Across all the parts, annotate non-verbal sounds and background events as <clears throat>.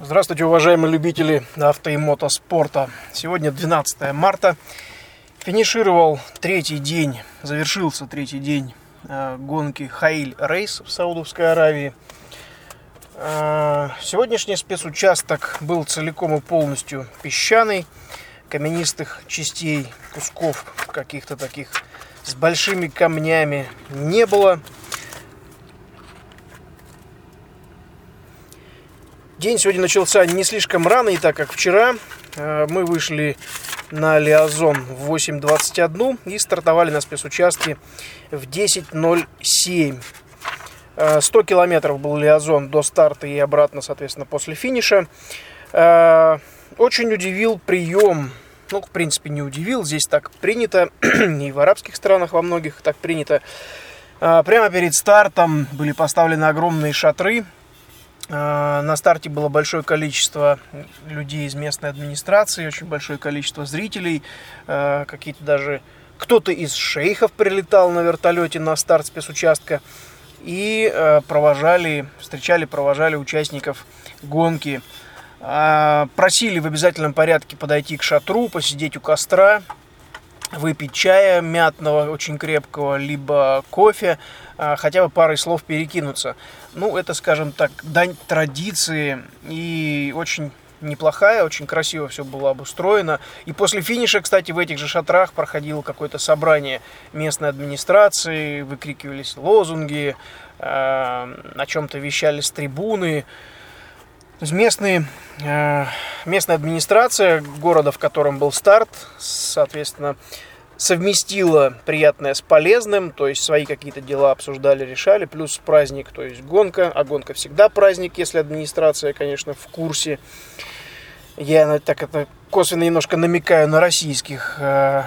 Здравствуйте, уважаемые любители авто и мотоспорта. Сегодня 12 марта. Финишировал третий день, завершился третий день э, гонки Хаиль Рейс в Саудовской Аравии. Э, сегодняшний спецучасток был целиком и полностью песчаный, каменистых частей, кусков каких-то таких с большими камнями не было. День сегодня начался не слишком рано, не так как вчера. Э, мы вышли на Лиазон в 8.21 и стартовали на спецучастке в 10.07. 100 э, километров был Лиазон до старта и обратно, соответственно, после финиша. Э, очень удивил прием, ну, в принципе, не удивил, здесь так принято, <clears throat> и в арабских странах во многих так принято. Прямо перед стартом были поставлены огромные шатры, на старте было большое количество людей из местной администрации, очень большое количество зрителей, э, какие-то даже кто-то из шейхов прилетал на вертолете на старт спецучастка. И э, провожали, встречали, провожали участников гонки. Просили в обязательном порядке подойти к шатру, посидеть у костра, выпить чая мятного, очень крепкого, либо кофе, а, хотя бы парой слов перекинуться. Ну, это, скажем так, дань традиции и очень неплохая, очень красиво все было обустроено. И после финиша, кстати, в этих же шатрах проходило какое-то собрание местной администрации, выкрикивались лозунги, э, о чем-то вещали с трибуны. Местные, э, местная администрация города, в котором был старт, соответственно, совместила приятное с полезным, то есть свои какие-то дела обсуждали, решали, плюс праздник, то есть гонка, а гонка всегда праздник, если администрация, конечно, в курсе. Я так это косвенно немножко намекаю на российских э,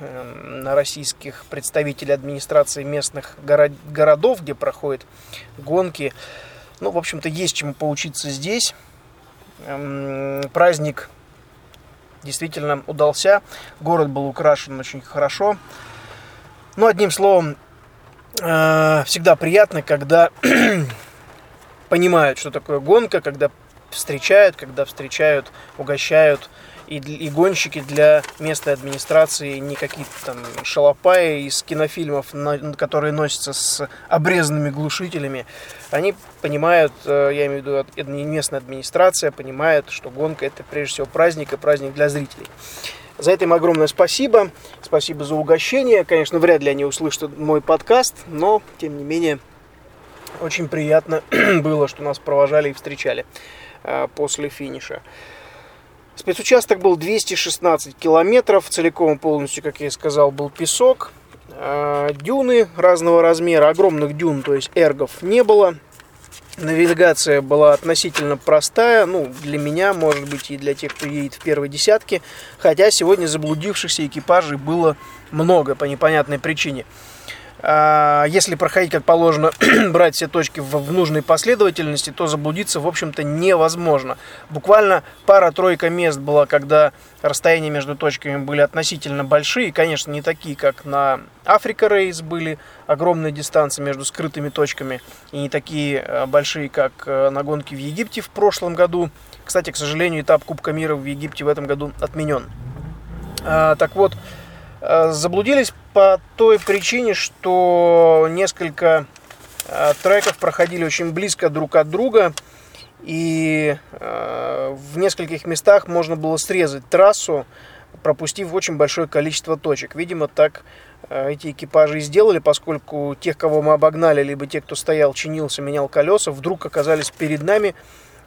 на российских представителей администрации местных город, городов, где проходят гонки. Ну, в общем-то, есть чему поучиться здесь. Эм, праздник действительно удался. Город был украшен очень хорошо. Ну, одним словом, э, всегда приятно, когда <clears throat> понимают, что такое гонка, когда встречают, когда встречают, угощают и, и гонщики для местной администрации не какие-то там шалопаи из кинофильмов, на, которые носятся с обрезанными глушителями. Они понимают, э, я имею в виду местная администрация, понимает, что гонка это прежде всего праздник и праздник для зрителей. За это им огромное спасибо. Спасибо за угощение. Конечно, вряд ли они услышат мой подкаст, но, тем не менее, очень приятно <clears throat> было, что нас провожали и встречали э, после финиша. Спецучасток был 216 километров, целиком полностью, как я и сказал, был песок. А, дюны разного размера, огромных дюн, то есть эргов не было. Навигация была относительно простая, ну, для меня, может быть, и для тех, кто едет в первой десятке. Хотя сегодня заблудившихся экипажей было много по непонятной причине. А, если проходить как положено, <clears throat> брать все точки в, в нужной последовательности, то заблудиться, в общем-то, невозможно. Буквально пара-тройка мест была, когда расстояния между точками были относительно большие. Конечно, не такие, как на Африка Рейс были огромные дистанции между скрытыми точками. И не такие э, большие, как э, на гонке в Египте в прошлом году. Кстати, к сожалению, этап Кубка мира в Египте в этом году отменен. А, так вот, заблудились по той причине, что несколько э, треков проходили очень близко друг от друга, и э, в нескольких местах можно было срезать трассу, пропустив очень большое количество точек. Видимо, так эти экипажи и сделали, поскольку тех, кого мы обогнали, либо те, кто стоял, чинился, менял колеса, вдруг оказались перед нами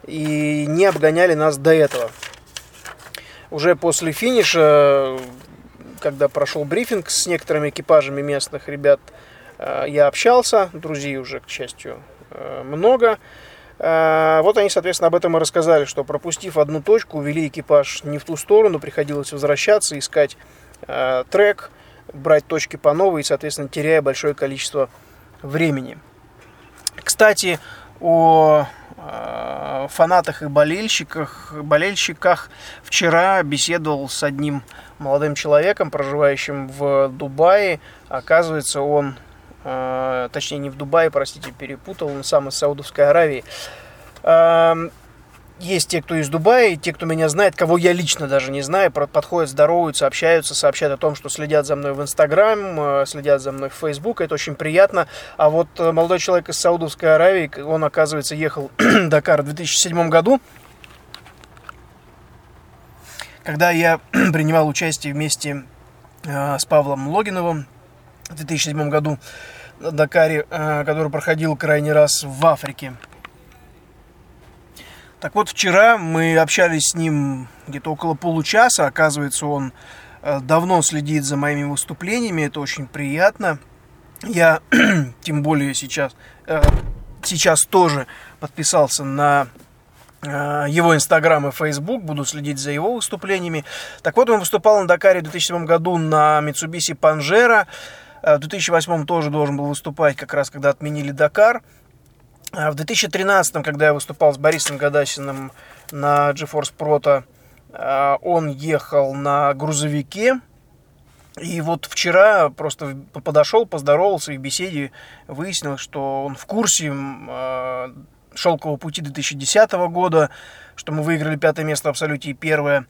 и не обгоняли нас до этого. Уже после финиша когда прошел брифинг с некоторыми экипажами местных ребят, э, я общался, друзей уже, к счастью, э, много. Э, вот они, соответственно, об этом и рассказали, что пропустив одну точку, увели экипаж не в ту сторону, приходилось возвращаться, искать трек, брать точки по новой и, соответственно, теряя большое количество времени. Кстати, о фанатах и болельщиках, болельщиках вчера беседовал с одним молодым человеком, проживающим в Дубае. Оказывается, он, э, точнее не в Дубае, простите, перепутал, он сам из Саудовской Аравии. Э, есть те, кто из Дубая, те, кто меня знает, кого я лично даже не знаю, подходят, здороваются, общаются, сообщают о том, что следят за мной в Инстаграм, следят за мной в Фейсбук, это очень приятно. А вот молодой человек из Саудовской Аравии, он, оказывается, ехал <clears throat> Дакар в 2007 году, когда я <clears throat> принимал участие вместе с Павлом Логиновым в 2007 году на Дакаре, который проходил крайний раз в Африке. Так вот, вчера мы общались с ним где-то около получаса. Оказывается, он э, давно следит за моими выступлениями. Это очень приятно. Я, <clears throat> тем более сейчас, э, сейчас тоже подписался на э, его инстаграм и фейсбук, буду следить за его выступлениями. Так вот, он выступал на Дакаре в 2007 году на Mitsubishi Pajero. В 2008 тоже должен был выступать, как раз когда отменили Дакар. А в 2013, когда я выступал с Борисом Гадасиным на GeForce Proto, а, он ехал на грузовике. И вот вчера просто подошел, поздоровался и в беседе выяснил, что он в курсе а, шелкового пути 2010 года, что мы выиграли пятое место в абсолюте и первое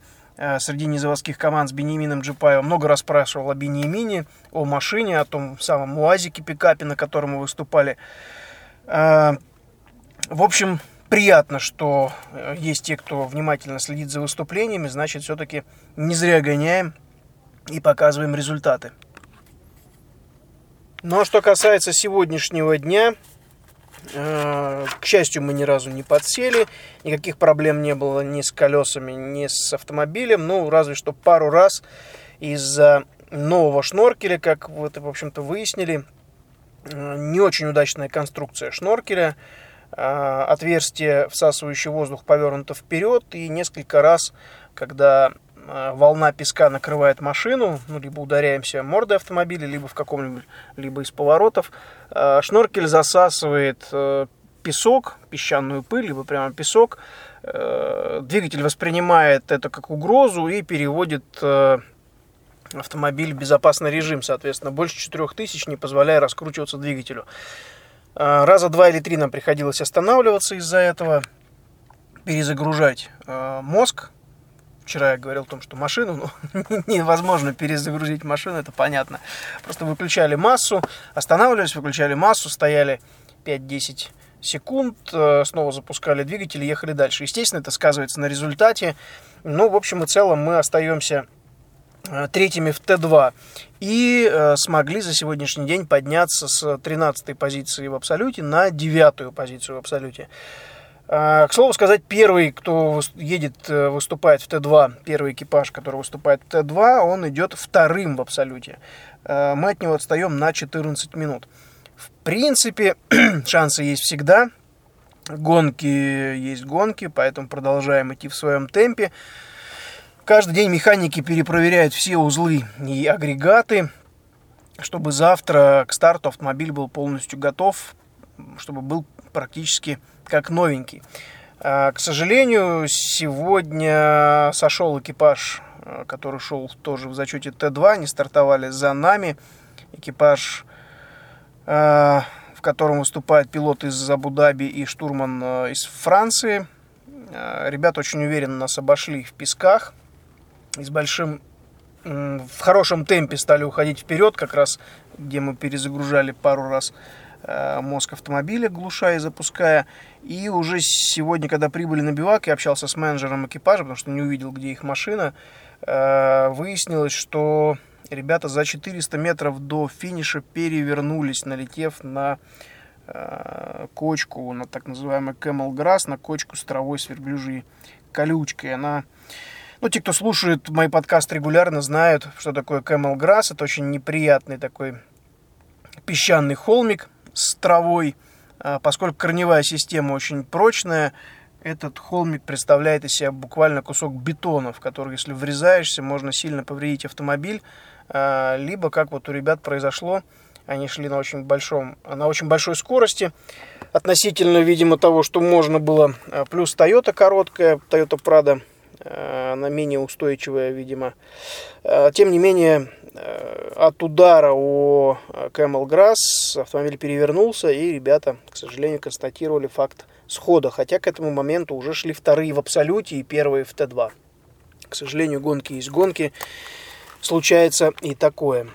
среди незаводских команд с Бенемином Джипаевым. Много раз спрашивал о Бенемине, о машине, о том самом УАЗике пикапе, на котором мы выступали. В общем, приятно, что э, есть те, кто внимательно следит за выступлениями, значит, все-таки не зря гоняем и показываем результаты. Ну а что касается сегодняшнего дня, э, к счастью, мы ни разу не подсели, никаких проблем не было ни с колесами, ни с автомобилем, ну, разве что пару раз из-за нового шноркеля, как вот, в общем-то, выяснили, э, не очень удачная конструкция шноркеля, отверстие, всасывающее воздух, повернуто вперед, и несколько раз, когда а, волна песка накрывает машину, ну, либо ударяемся мордой автомобиля, либо в каком-нибудь, либо из поворотов, а, шноркель засасывает э, песок, песчаную пыль, либо прямо песок. Э, двигатель воспринимает это как угрозу и переводит э, автомобиль в безопасный режим, соответственно, больше 4000, не позволяя раскручиваться двигателю. А, раза два или три нам приходилось останавливаться из-за этого, перезагружать а, мозг. Вчера я говорил о том, что машину ну, <laughs> невозможно перезагрузить машину, это понятно. Просто выключали массу, останавливались, выключали массу, стояли 5-10 секунд, а, снова запускали двигатель и ехали дальше. Естественно, это сказывается на результате. Ну, в общем и целом, мы остаемся Э, третьими в Т2 и э, смогли за сегодняшний день подняться с 13 позиции в абсолюте на 9 позицию в абсолюте. Э, к слову сказать, первый, кто едет, э, выступает в Т2, первый экипаж, который выступает в Т2, он идет вторым в абсолюте. Э, мы от него отстаем на 14 минут. В принципе, <clears throat> шансы есть всегда. Гонки есть гонки, поэтому продолжаем идти в своем темпе. Каждый день механики перепроверяют все узлы и агрегаты, чтобы завтра к старту автомобиль был полностью готов, чтобы был практически как новенький. А, к сожалению, сегодня сошел экипаж, а, который шел тоже в зачете Т2, они стартовали за нами. Экипаж, а, в котором выступает пилот из Абу-Даби и штурман из Франции. Ребята очень уверенно нас обошли в песках и с большим в хорошем темпе стали уходить вперед, как раз где мы перезагружали пару раз э, мозг автомобиля, глушая и запуская. И уже сегодня, когда прибыли на бивак, я общался с менеджером экипажа, потому что не увидел, где их машина, э, выяснилось, что ребята за 400 метров до финиша перевернулись, налетев на э, кочку, на так называемый Camel Grass, на кочку с травой с верблюжьей колючкой. Она ну, те, кто слушает мои подкасты регулярно, знают, что такое Camel Grass. Это очень неприятный такой песчаный холмик с травой. А, поскольку корневая система очень прочная, этот холмик представляет из себя буквально кусок бетона, в который, если врезаешься, можно сильно повредить автомобиль. А, либо, как вот у ребят произошло, они шли на очень, большом, на очень большой скорости, относительно, видимо, того, что можно было. А, плюс Toyota короткая, Toyota Prado она менее устойчивая, видимо. Э, тем не менее, э, от удара о Camel Grass автомобиль перевернулся, и ребята, к сожалению, констатировали факт схода, хотя к этому моменту уже шли вторые в абсолюте и первые в Т2. К сожалению, гонки есть гонки, случается и такое.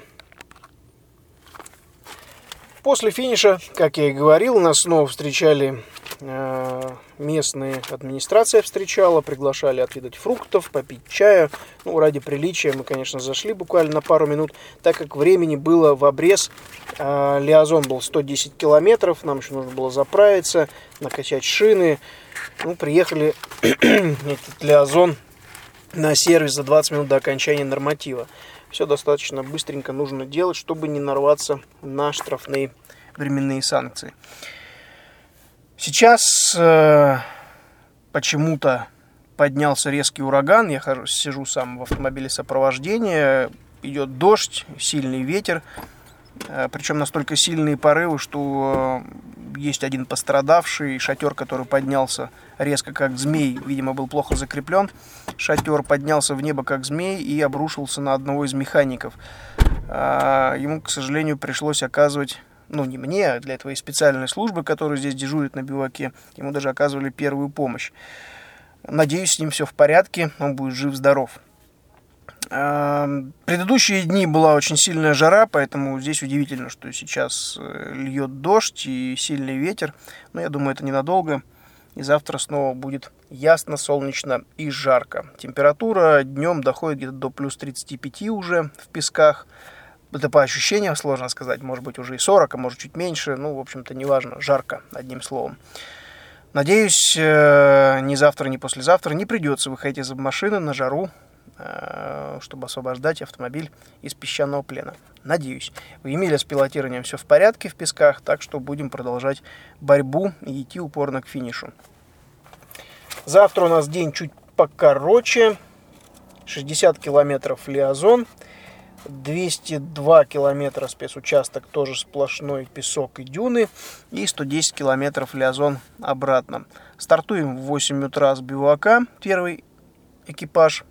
После финиша, как я и говорил, нас снова встречали Э, местные администрация встречала, приглашали отведать фруктов, попить чая. Ну, ради приличия мы, конечно, зашли буквально на пару минут, так как времени было в обрез. Э, Лиазон был 110 километров, нам еще нужно было заправиться, накачать шины. Ну, приехали <clears throat> этот Лиазон на сервис за 20 минут до окончания норматива. Все достаточно быстренько нужно делать, чтобы не нарваться на штрафные временные санкции. Сейчас э, почему-то поднялся резкий ураган. Я хожу, сижу сам в автомобиле сопровождения. Идет дождь, сильный ветер. Э, причем настолько сильные порывы, что есть один пострадавший. Шатер, который поднялся резко как змей, видимо, был плохо закреплен. Шатер поднялся в небо как змей и обрушился на одного из механиков. Э, ему, к сожалению, пришлось оказывать ну не мне, а для твоей специальной службы, которая здесь дежурит на биваке, ему даже оказывали первую помощь. Надеюсь, с ним все в порядке, он будет жив-здоров. Предыдущие дни была очень сильная жара, поэтому здесь удивительно, что сейчас э, льет дождь и сильный ветер. Но я думаю, это ненадолго. И завтра снова будет ясно, солнечно и жарко. Температура днем доходит где-то до плюс 35 уже в песках. Это по ощущениям сложно сказать, может быть уже и 40, а может чуть меньше, ну, в общем-то, неважно, жарко, одним словом. Надеюсь, э, ни завтра, ни послезавтра не придется выходить из машины на жару, чтобы освобождать автомобиль из песчаного плена. Надеюсь. У Эмиля с пилотированием все в порядке в песках, так что будем продолжать борьбу и идти упорно к финишу. Завтра у нас день чуть покороче. 60 километров Лиазон. 202 километра спецучасток, тоже сплошной песок и дюны. И 110 километров Лиазон обратно. Стартуем в 8 утра с бивака, первый экипаж.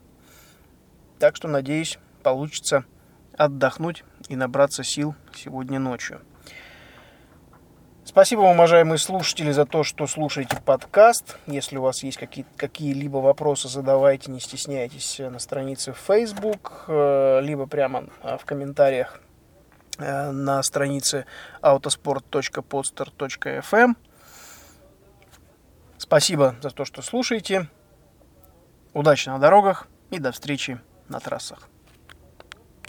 Так что, надеюсь, получится отдохнуть и набраться сил сегодня ночью. Спасибо вам, уважаемые слушатели, за то, что слушаете подкаст. Если у вас есть какие- какие-либо вопросы, задавайте, не стесняйтесь на странице Facebook, э, либо прямо э, в комментариях э, на странице autosport.podster.fm. Спасибо за то, что слушаете. Удачи на дорогах и до встречи на трассах.